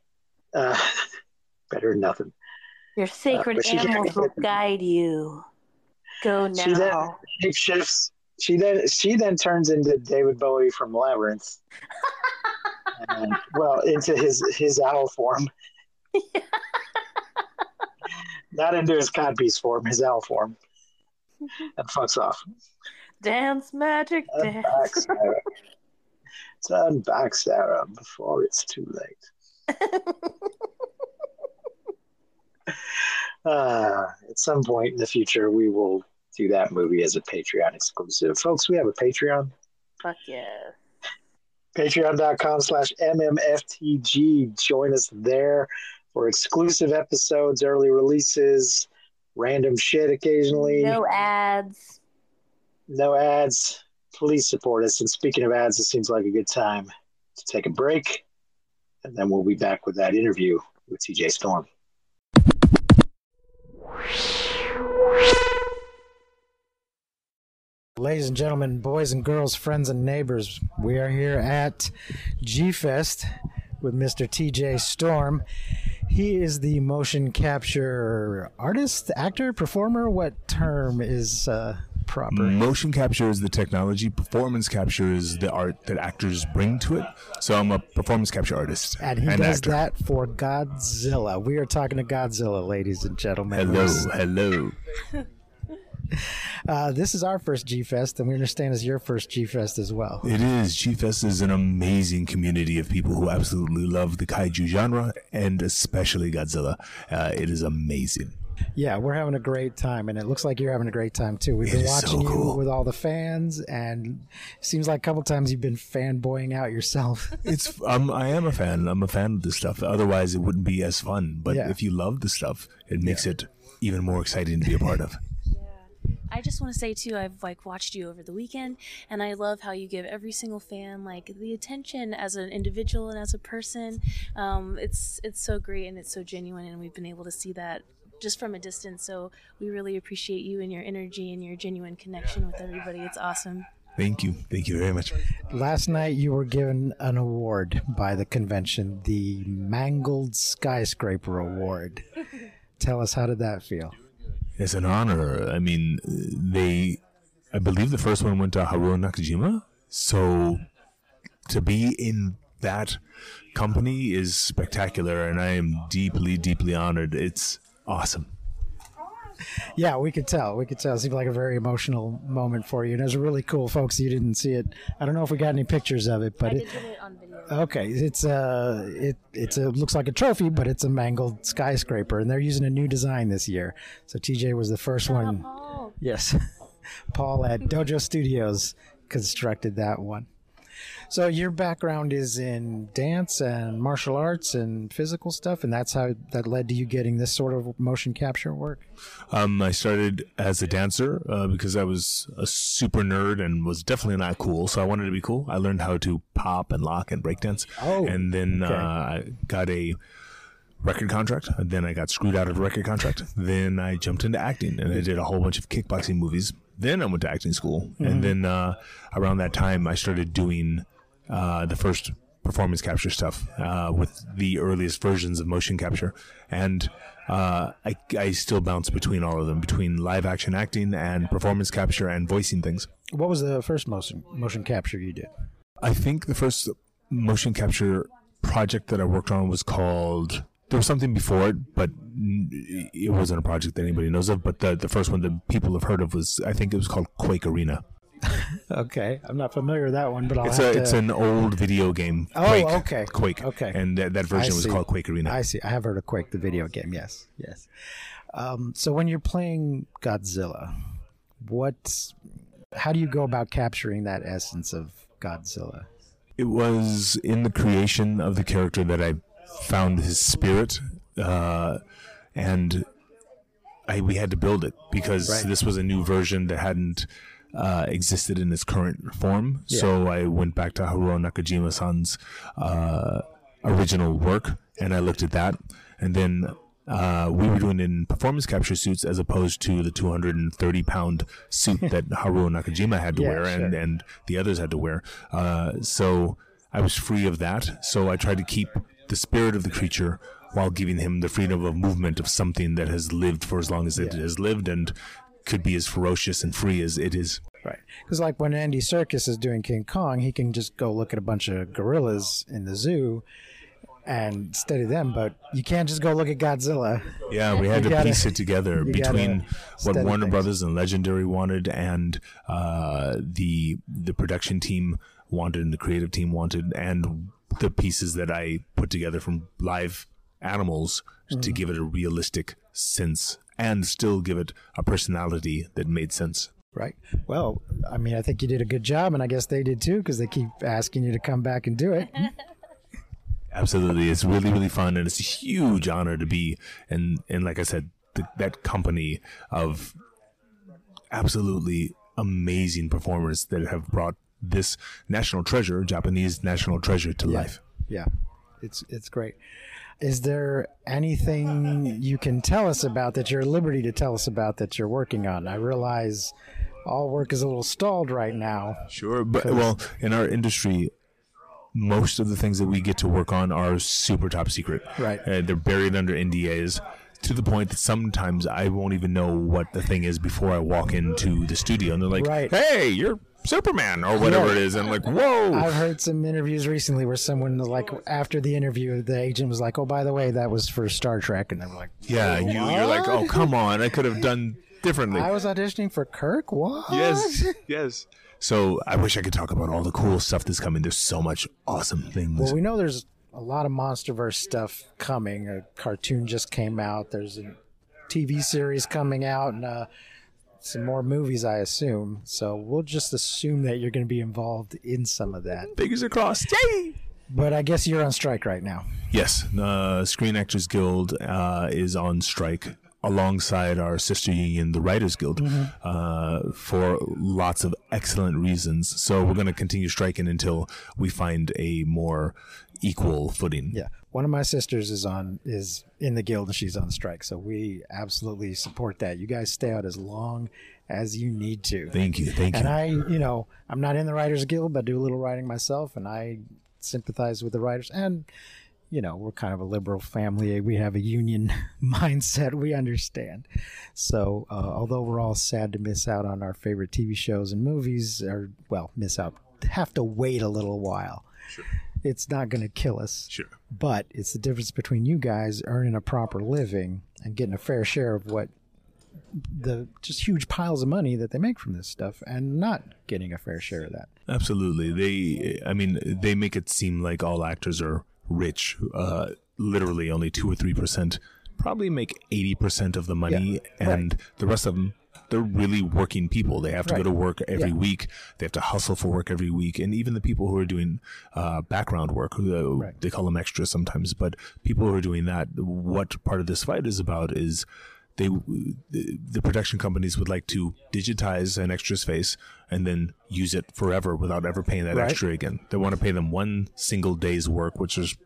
Uh, better than nothing. Your sacred but animals will guide you. Go She then now. shape shifts. She then she then turns into David Bowie from Labyrinth. and, well, into his his owl form. Not into his codpiece form, his owl form. And fucks off. Dance, magic, back, dance. Sarah. Turn back, Sarah, before it's too late. Uh, at some point in the future, we will do that movie as a Patreon exclusive. Folks, we have a Patreon. Fuck yeah. Patreon.com slash MMFTG. Join us there for exclusive episodes, early releases, random shit occasionally, No ads. no ads. Please support us. And speaking of ads, it seems like a good time to take a break. And then we'll be back with that interview with TJ Storm. Ladies and gentlemen, boys and girls, friends and neighbors, we are here at G Fest with Mr. TJ Storm. He is the motion capture artist, actor, performer. What term is uh, proper? Motion capture is the technology. Performance capture is the art that actors bring to it. So I'm a performance capture artist And he does actor. that for Godzilla. We are talking to Godzilla, ladies and gentlemen. Hello, hello. Uh, this is our first G Fest, and we understand it's your first G Fest as well. It is. G-Fest is an amazing community of people who absolutely love the kaiju genre and especially Godzilla. Uh, it is amazing. Yeah, we're having a great time, and it looks like you're having a great time too. We've It been is so watching you with all the fans, and it seems like a couple times you've been fanboying out yourself. It's um, I am a fan. I'm a fan of this stuff. Otherwise, it wouldn't be as fun. But Yeah. if you love the stuff, it makes it even more exciting to be a part of. I just want to say too, I've like watched you over the weekend, and I love how you give every single fan like the attention as an individual and as a person. Um, it's it's so great and it's so genuine, and we've been able to see that just from a distance. So we really appreciate you and your energy and your genuine connection with everybody. It's awesome. Thank you. Thank you very much. Last night, you were given an award by the convention, the Mangled Skyscraper Award. Tell us, how did that feel? It's an honor. I mean, they I believe the first one went to Haruo Nakajima. So to be in that company is spectacular, and I am deeply, deeply honored. It's awesome. Yeah, we could tell. We could tell. It seemed like a very emotional moment for you. And it was really cool, folks. You didn't see it. I don't know if we got any pictures of it, but I it, did get it on video. Okay, it's a it it's a looks like a trophy, but it's a mangled skyscraper, and they're using a new design this year. So TJ was the first one. Oh, Yes, Paul at Dojo Studios constructed that one. So your background is in dance and martial arts and physical stuff, and that's how that led to you getting this sort of motion capture work. Um, I started as a dancer uh, because I was a super nerd and was definitely not cool. So I wanted to be cool. I learned how to pop and lock and breakdance. Oh, and then okay. uh, I got a record contract. And then I got screwed out of a record contract. then I jumped into acting and I did a whole bunch of kickboxing movies. Then I went to acting school. And then uh, around that time, I started doing uh, the first performance capture stuff uh, with the earliest versions of motion capture. And uh, I, I still bounce between all of them, between live action acting and performance capture and voicing things. What was the first motion motion capture you did? I think the first motion capture project that I worked on was called. There was something before it, but it wasn't a project that anybody knows of. But the, the first one that people have heard of was, I think it was called Quake Arena. Okay, I'm not familiar with that one, but I'll It's a to. it's an old video game. Oh, okay. Quake. Okay. And that, that version I was see. called Quake Arena. I see. I have heard of Quake, the video game. Yes, yes. Um, so when you're playing Godzilla, what? How do you go about capturing that essence of Godzilla? it was in the creation of the character that I found his spirit, uh, and I we had to build it because Right. this was a new version that hadn't uh, existed in its current form. So I went back to Haruo Nakajima-san's uh, original work, and I looked at that, and then. Uh, we were doing it in performance capture suits as opposed to the 230 pound suit that Haruo Nakajima had to Yeah, wear and, sure. and the others had to wear. Uh, so I was free of that. So I tried to keep the spirit of the creature while giving him the freedom of movement of something that has lived for as long as it Yeah. has lived and could be as ferocious and free as it is. Right. Because like when Andy Serkis is doing King Kong, he can just go look at a bunch of gorillas in the zoo and study them, but you can't just go look at Godzilla. Yeah, we had You to gotta- piece it together between what Warner things. Brothers and Legendary wanted and uh, the the production team wanted and the creative team wanted and the pieces that I put together from live animals Mm-hmm. to give it a realistic sense and still give it a personality that made sense. Right. Well, I mean, I think you did a good job, and I guess they did too, because they keep asking you to come back and do it. Absolutely, it's really really fun, and it's a huge honor to be and and like I said, th- that company of absolutely amazing performers that have brought this national treasure, Japanese national treasure, to life. Yeah, it's it's great. Is there anything you can tell us about that you're at liberty to tell us about that you're working on? I realize all work is a little stalled right now. Sure, but well, in our industry, most of the things that we get to work on are super top secret. Right. Uh, they're buried under NDAs to the point that sometimes I won't even know what the thing is before I walk into the studio, and they're like, Right. "Hey, you're Superman," or whatever Yeah. it is. And like, "Whoa!" I've heard some interviews recently where someone like after the interview, the agent was like, "Oh, by the way, that was for Star Trek," and they were like, yeah, you, you're like, "Oh, come on! I could have done differently." "I was auditioning for Kirk." What? yes, yes. So I wish I could talk about all the cool stuff that's coming. There's so much awesome things. Well, we know there's a lot of MonsterVerse stuff coming. A cartoon just came out. There's a TV series coming out, and uh, some more movies, I assume. So we'll just assume that you're going to be involved in some of that. Fingers are crossed. Yay! But I guess you're on strike right now. Yes, the Screen Actors Guild uh, is on strike alongside our sister union, the Writers Guild, uh, for lots of excellent reasons. So we're going to continue striking until we find a more equal footing. Yeah, one of my sisters is on is in the guild and she's on strike. So we absolutely support that. You guys stay out as long as you need to. Thank you, thank And you. And I, you know, I'm not in the Writers Guild, but I do a little writing myself, and I sympathize with the writers. And you know, we're kind of a liberal family. We have a union mindset. We understand. So, uh, although we're all sad to miss out on our favorite TV shows and movies, or, well, miss out, have to wait a little while. Sure. It's not going to kill us. Sure. But it's the difference between you guys earning a proper living and getting a fair share of what the just huge piles of money that they make from this stuff and not getting a fair share of that. Absolutely. They, I mean, they make it seem like all actors are rich. Uh, literally, only two or three percent probably make eighty percent of the money, Yeah, and the rest of them. They're really working people. They have to Right. go to work every Yeah. week. They have to hustle for work every week. And even the people who are doing uh, background work, who uh, Right. they call them extras sometimes, but people who are doing that, what part of this fight is about is they the, the production companies would like to digitize an extra's face and then use it forever without ever paying that Right. extra again. They want to pay them one single day's work, which is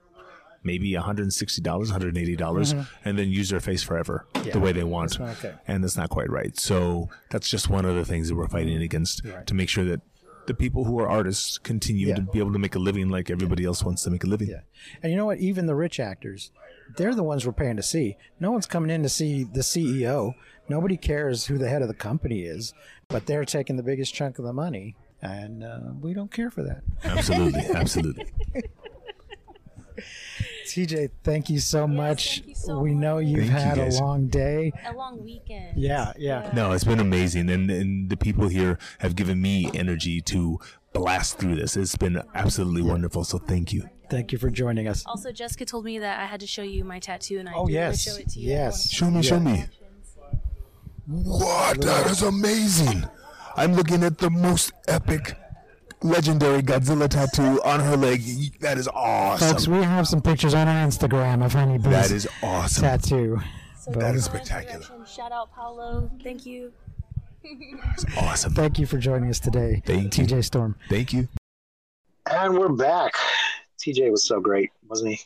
maybe $160, $180, dollars and then use their face forever Mm-hmm. Yeah, the way they want. that's not okay. And that's not quite right. So that's just one of the things that we're fighting against Right. to make sure that the people who are artists continue Yeah. to be able to make a living like everybody else wants to make a living. Yeah. And you know what? Even the rich actors, they're the ones we're paying to see. No one's coming in to see the CEO. Nobody cares who the head of the company is, but they're taking the biggest chunk of the money. And uh, we don't care for that. Absolutely. Absolutely. TJ, thank you so much. thank you so we know you've Thank you, had a long day. A long weekend. Yeah, yeah. No, it's been amazing, and and the people here have given me energy to blast through this. It's been absolutely wonderful. So thank you. Thank you for joining us. Also, Jessica told me that I had to show you my tattoo, and I Oh, do yes. want to show it to you. Yes. Show me, show me. What? That is amazing. I'm looking at the most epic, legendary Godzilla tattoo on her leg. That is awesome. Folks, we have some pictures on our Instagram of Honey Bee's that is awesome. tattoo. So That good is direction. spectacular. Shout out Paolo. Thank you. That's awesome. Thank you for joining us today, Thank you. TJ Storm. Thank you. And we're back. TJ was so great, wasn't he?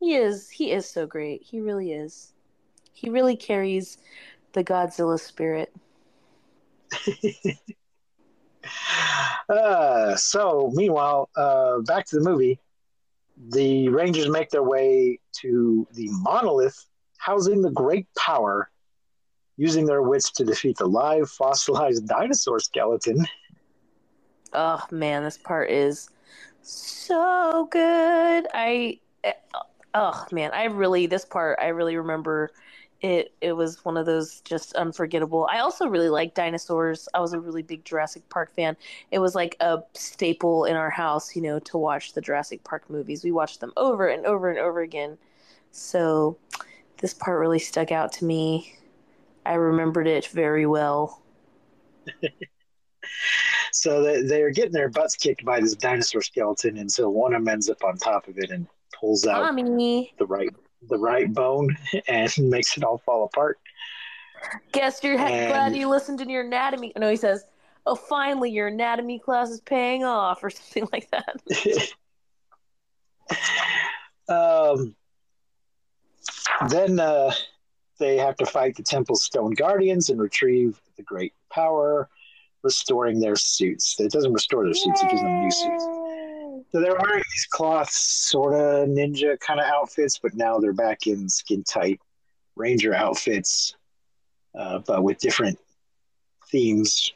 He is. He is so great. He really is. He really carries the Godzilla spirit. Uh, so, meanwhile, uh, back to the movie. The Rangers make their way to the monolith housing the great power, using their wits to defeat the live fossilized dinosaur skeleton. Oh man, this part is so good. I eh, oh man, I really this part I really remember it it was one of those just unforgettable. I also really like dinosaurs. I was a really big Jurassic Park fan. It was like a staple in our house, you know, to watch the Jurassic Park movies. We watched them over and over and over again. So this part really stuck out to me. I remembered it very well. So they, they're getting their butts kicked by this dinosaur skeleton, and so one of them ends up on top of it and pulls out the right the right bone and makes it all fall apart. Guess you're And- glad you listened to your anatomy. No, he says, "Oh, finally, your anatomy class is paying off," or something like that. um, then uh, they have to fight the temple's stone guardians and retrieve the great power, restoring their suits. It doesn't restore their suits; it gives them new suits. So they're wearing these cloth sort of ninja kind of outfits, but now they're back in skin tight ranger outfits, uh, but with different themes.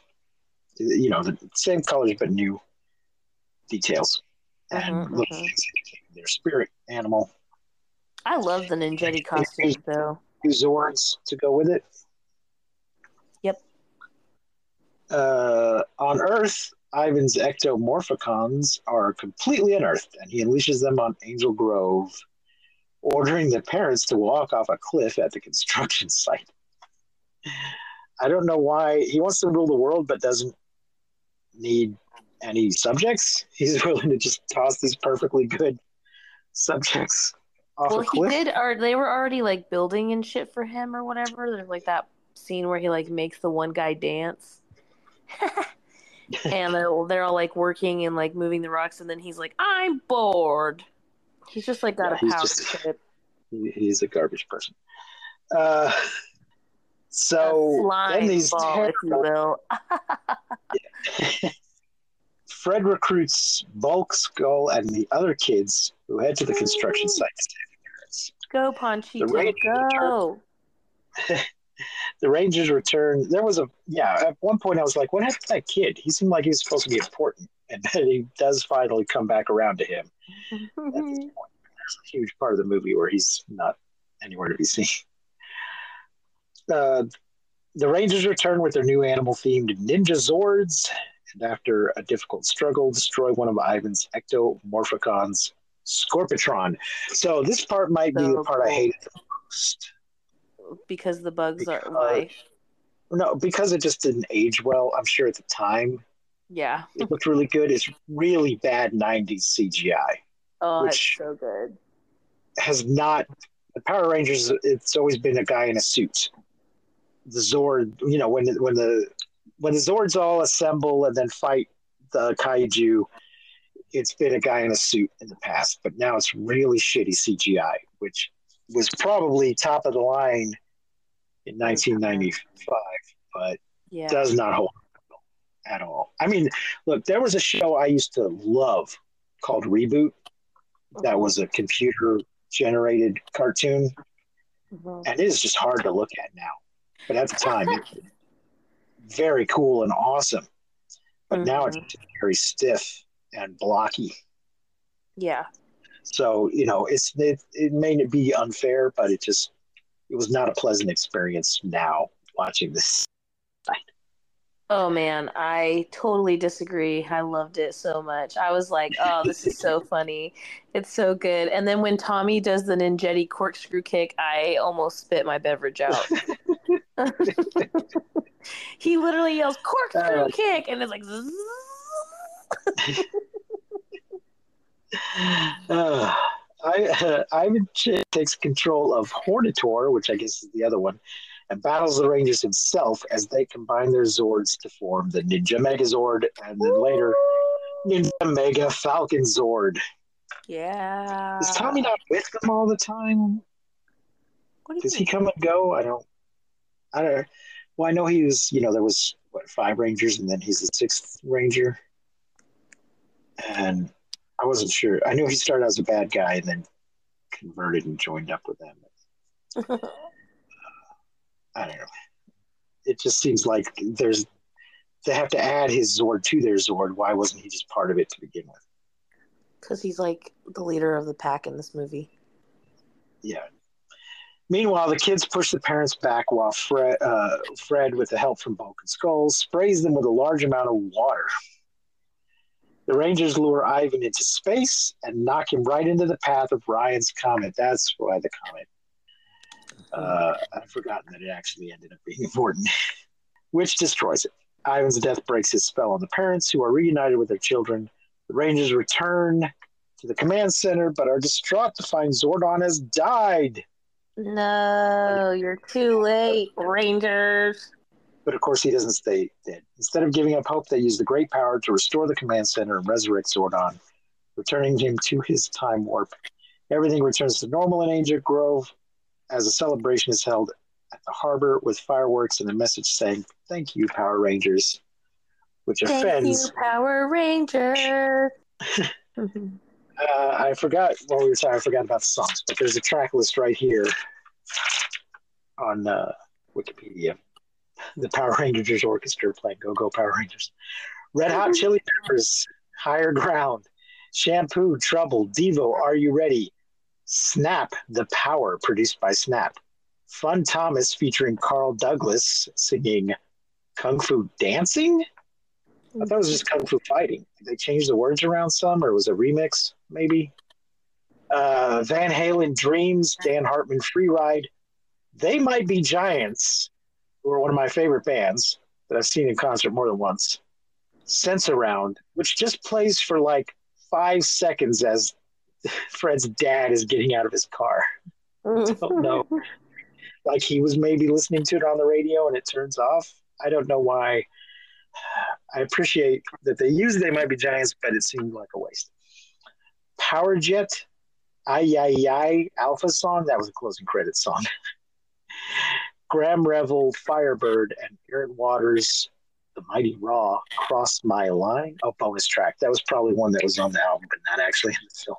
You know, the same colors but new details and Mhm, little mhm. things their spirit animal. I love the ninjetti costumes, though. Two Zords to go with it. Yep. Uh, on Earth, Ivan's ectomorphicons are completely unearthed, and he unleashes them on Angel Grove, ordering the parents to walk off a cliff at the construction site. I don't know why he wants to rule the world, but doesn't need any subjects. He's willing to just toss these perfectly good subjects Well, he did, or they were already like building and shit for him or whatever. There's like that scene where he like makes the one guy dance. and they're, they're all like working and like moving the rocks, and then he's like, "I'm bored." He's just like got Yeah, a power just- trip. He's a garbage person. Uh, so then these ball, if you terrible- will. Fred recruits Bulk, Skull, and the other kids who head to the construction site to save their parents. Go, Ponchito, The Rangers go. The Rangers return. There was a yeah. At one point, I was like, "What happened to that kid? He seemed like he was supposed to be important." And then he does finally come back around to him. At this point, there's a huge part of the movie where he's not anywhere to be seen. Uh, the Rangers return with their new animal-themed Ninja Zords, and after a difficult struggle, destroy one of Ivan's ectomorphicons, Scorpitron. So this part might be the So part I hated the most. because the bugs are Because- why. No, because it just didn't age well. I'm sure at the time Yeah. it looked really good. It's really bad '90s CGI. Oh, Which- so good. Has not the Power Rangers. It's always been a guy in a suit. The Zord, you know, when the, when the when the Zords all assemble and then fight the kaiju, it's been a guy in a suit in the past, but now it's really shitty CGI, which was probably top of the line in 1995, but Yeah. does not hold at all. I mean, look, there was a show I used to love called Reboot. That was a computer generated cartoon, Mhm. and it is just hard to look at now. But at the time, it very cool and awesome. But now it's mm-hmm. very stiff and blocky. Yeah. So you know, it's it, it may be unfair, but it just it was not a pleasant experience. Now watching this, Oh man, I totally disagree. I loved it so much. I was like, "Oh, this is so funny. It's so good." And then when Tommy does the ninjetti corkscrew kick, I almost spit my beverage out. he literally yells corkscrew Uh, kick and it's like uh, I uh, Ivan takes control of Hornitron, which I guess is the other one, and battles the Rangers himself as they combine their Zords to form the Ninja Megazord, and then later Ninja Mega Falcon Zord. Yeah. Is Tommy not with them all the time? What do Does he come and go? I don't. I don't. Well, I know he was. You know, there was what five Rangers, and then he's the sixth Ranger. And I wasn't sure. I knew he started as a bad guy and then converted and joined up with them. Uh, I don't know. It just seems like there's. They have to add his Zord to their Zord. Why wasn't he just part of it to begin with? Because he's like the leader of the pack in this movie. Yeah. Meanwhile, the kids push the parents back while Fred, uh, Fred, with the help from Bulk and Skulls, sprays them with a large amount of water. The Rangers lure Ivan into space and knock him right into the path of Ryan's comet. That's why the comet. Uh, I've forgotten that it actually ended up being important, which destroys it. Ivan's death breaks his spell on the parents, who are reunited with their children. The Rangers return to the command center, but are distraught to find Zordon has died. No, you're too late, Rangers. But of course, he doesn't stay dead. Instead of giving up hope, they use the great power to restore the command center and resurrect Zordon, returning him to his time warp. Everything returns to normal in Angel Grove as a celebration is held at the harbor with fireworks and a message saying, Thank you, Power Rangers, which Thank offends. Thank you, Power Rangers. Mm-hmm. Uh, I forgot while we were talking, I forgot about the songs, but there's a track list right here on uh, Wikipedia. The Power Rangers Orchestra playing Go Go Power Rangers. Red Hot Chili Peppers, Higher Ground, Shampoo, Trouble, Devo, Are You Ready? Snap, The Power, produced by Snap. Fun Thomas featuring Carl Douglas singing Kung Fu Dancing? I thought it was just Kung Fu Fighting. Did they change the words around some, or was it a remix, maybe? Uh, Van Halen Dreams, Dan Hartman Free Ride. They Might Be Giants, who are one of my favorite bands that I've seen in concert more than once. Sensurround, which just plays for like five seconds as Fred's dad is getting out of his car. don't know. Like he was maybe listening to it on the radio and it turns off. I don't know why. I appreciate that they use They Might Be Giants, but it seemed like a waste. Power Jet, Ay Ay Ay, Alpha song, that was a closing credit song. Graeme Revell, Firebird, and Aaron Waters, The Mighty Raw, Cross My Line. Oh, bonus track. That was probably one that was on the album, but not actually in the film.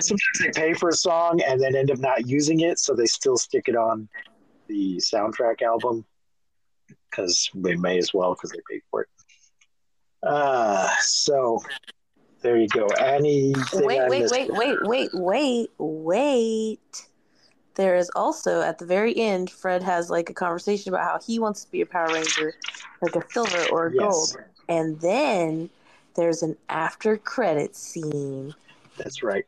Sometimes they pay for a song and then end up not using it, so they still stick it on the soundtrack album because they may as well because they paid for it. Uh, so there you go. Anything Wait, wait, wait, wait, wait, wait, wait. There is also at the very end, Fred has like a conversation about how he wants to be a Power Ranger, like a silver or a Yes. gold. And then there's an after credit scene. That's right.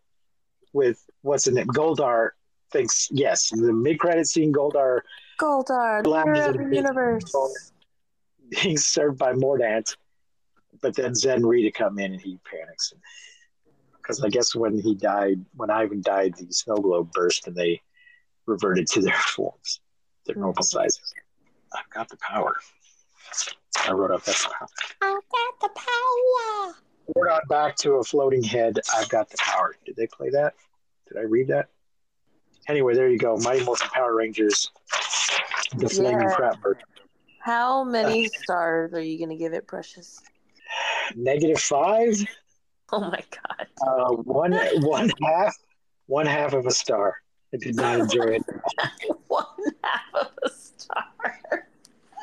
With what's in it? Goldar thinks yes. The mid credit scene, Goldar Goldar, the universe. being served by Mordant, but then Zen Rita come in and he panics. Because I guess when he died, when Ivan died, the snow globe burst and they reverted to their forms, their normal sizes. I've got the power. I wrote up that's the power. I got the power. We're on back to a floating head. I've got the power. Did they play that? Did I read that? Anyway, there you go. Mighty Morphin Power Rangers. The Flaming Yeah. Crap Bird. How many uh, stars are you going to give it, Precious? Negative five. Oh my god. Uh, one one half one half of a star. I did not enjoy it. One half of a star.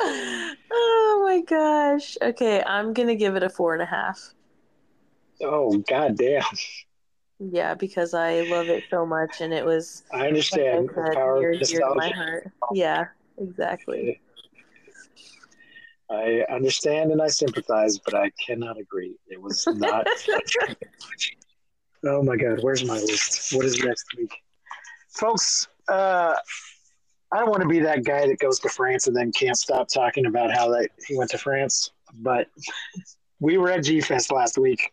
Oh my gosh. Okay, I'm to give it a four and a half. Oh god damn! Yeah, because I love it so much, and it was I like I understand the power of nostalgia. heart. Yeah, exactly. I understand and I sympathize, but I cannot agree. It was not. oh my god, where's my list? What is next week, folks? Uh, I don't want to be that guy that goes to France and then can't stop talking about how that he went to France. But we were at G Fest last week,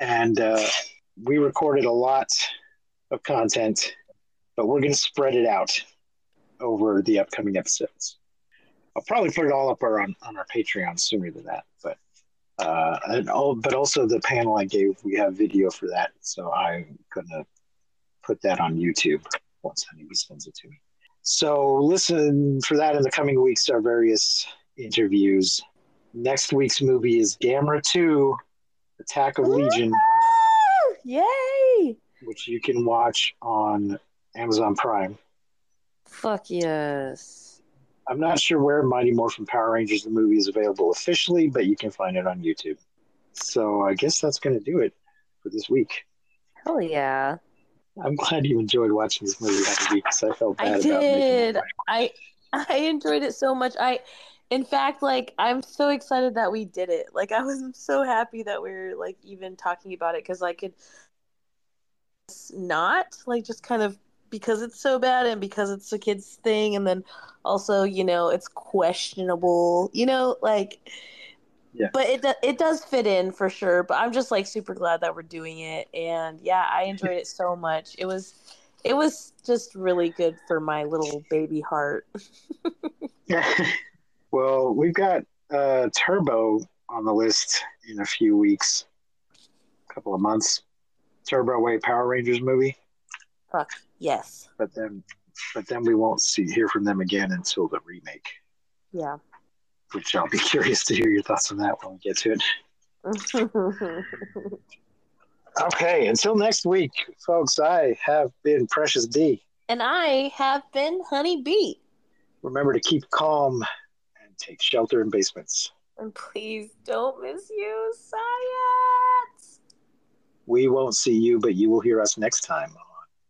and uh, we recorded a lot of content, but we're going to spread it out over the upcoming episodes. I'll probably put it all up our, on, on our Patreon sooner than that, but uh, and all, but also the panel I gave, we have video for that, so I'm gonna put that on YouTube once Honeybee sends it to me. So listen for that in the coming weeks. Our various interviews. Next week's movie is Gamera Two: Attack of Legion, Yay! which you can watch on Amazon Prime. Fuck yes. I'm not sure where Mighty Morphin Power Rangers the movie is available officially, but you can find it on YouTube. So I guess that's going to do it for this week. Hell yeah. I'm glad you enjoyed watching this movie because I felt bad I about did. it. I I enjoyed it so much. I in fact like I'm so excited that we did it. Like I was so happy that we are like even talking about it cuz I could not like just kind of because it's so bad and because it's a kid's thing and then also, you know, it's questionable. You know, like Yeah. but it it does fit in for sure. But I'm just like super glad that we're doing it, and yeah, I enjoyed it so much. It was, it was just really good for my little baby heart. yeah well, we've got uh, Turbo on the list in a few weeks, a couple of months. Turbo Way Power Rangers movie, Fuck yes, but then, but then we won't see hear from them again until the remake. yeah. Which I'll be curious to hear your thoughts on that when we get to it. Okay, until next week, folks, I have been Precious D. and I have been Honey Bee. Remember to keep calm and take shelter in basements. And please don't misuse science. We won't see you, but you will hear us next time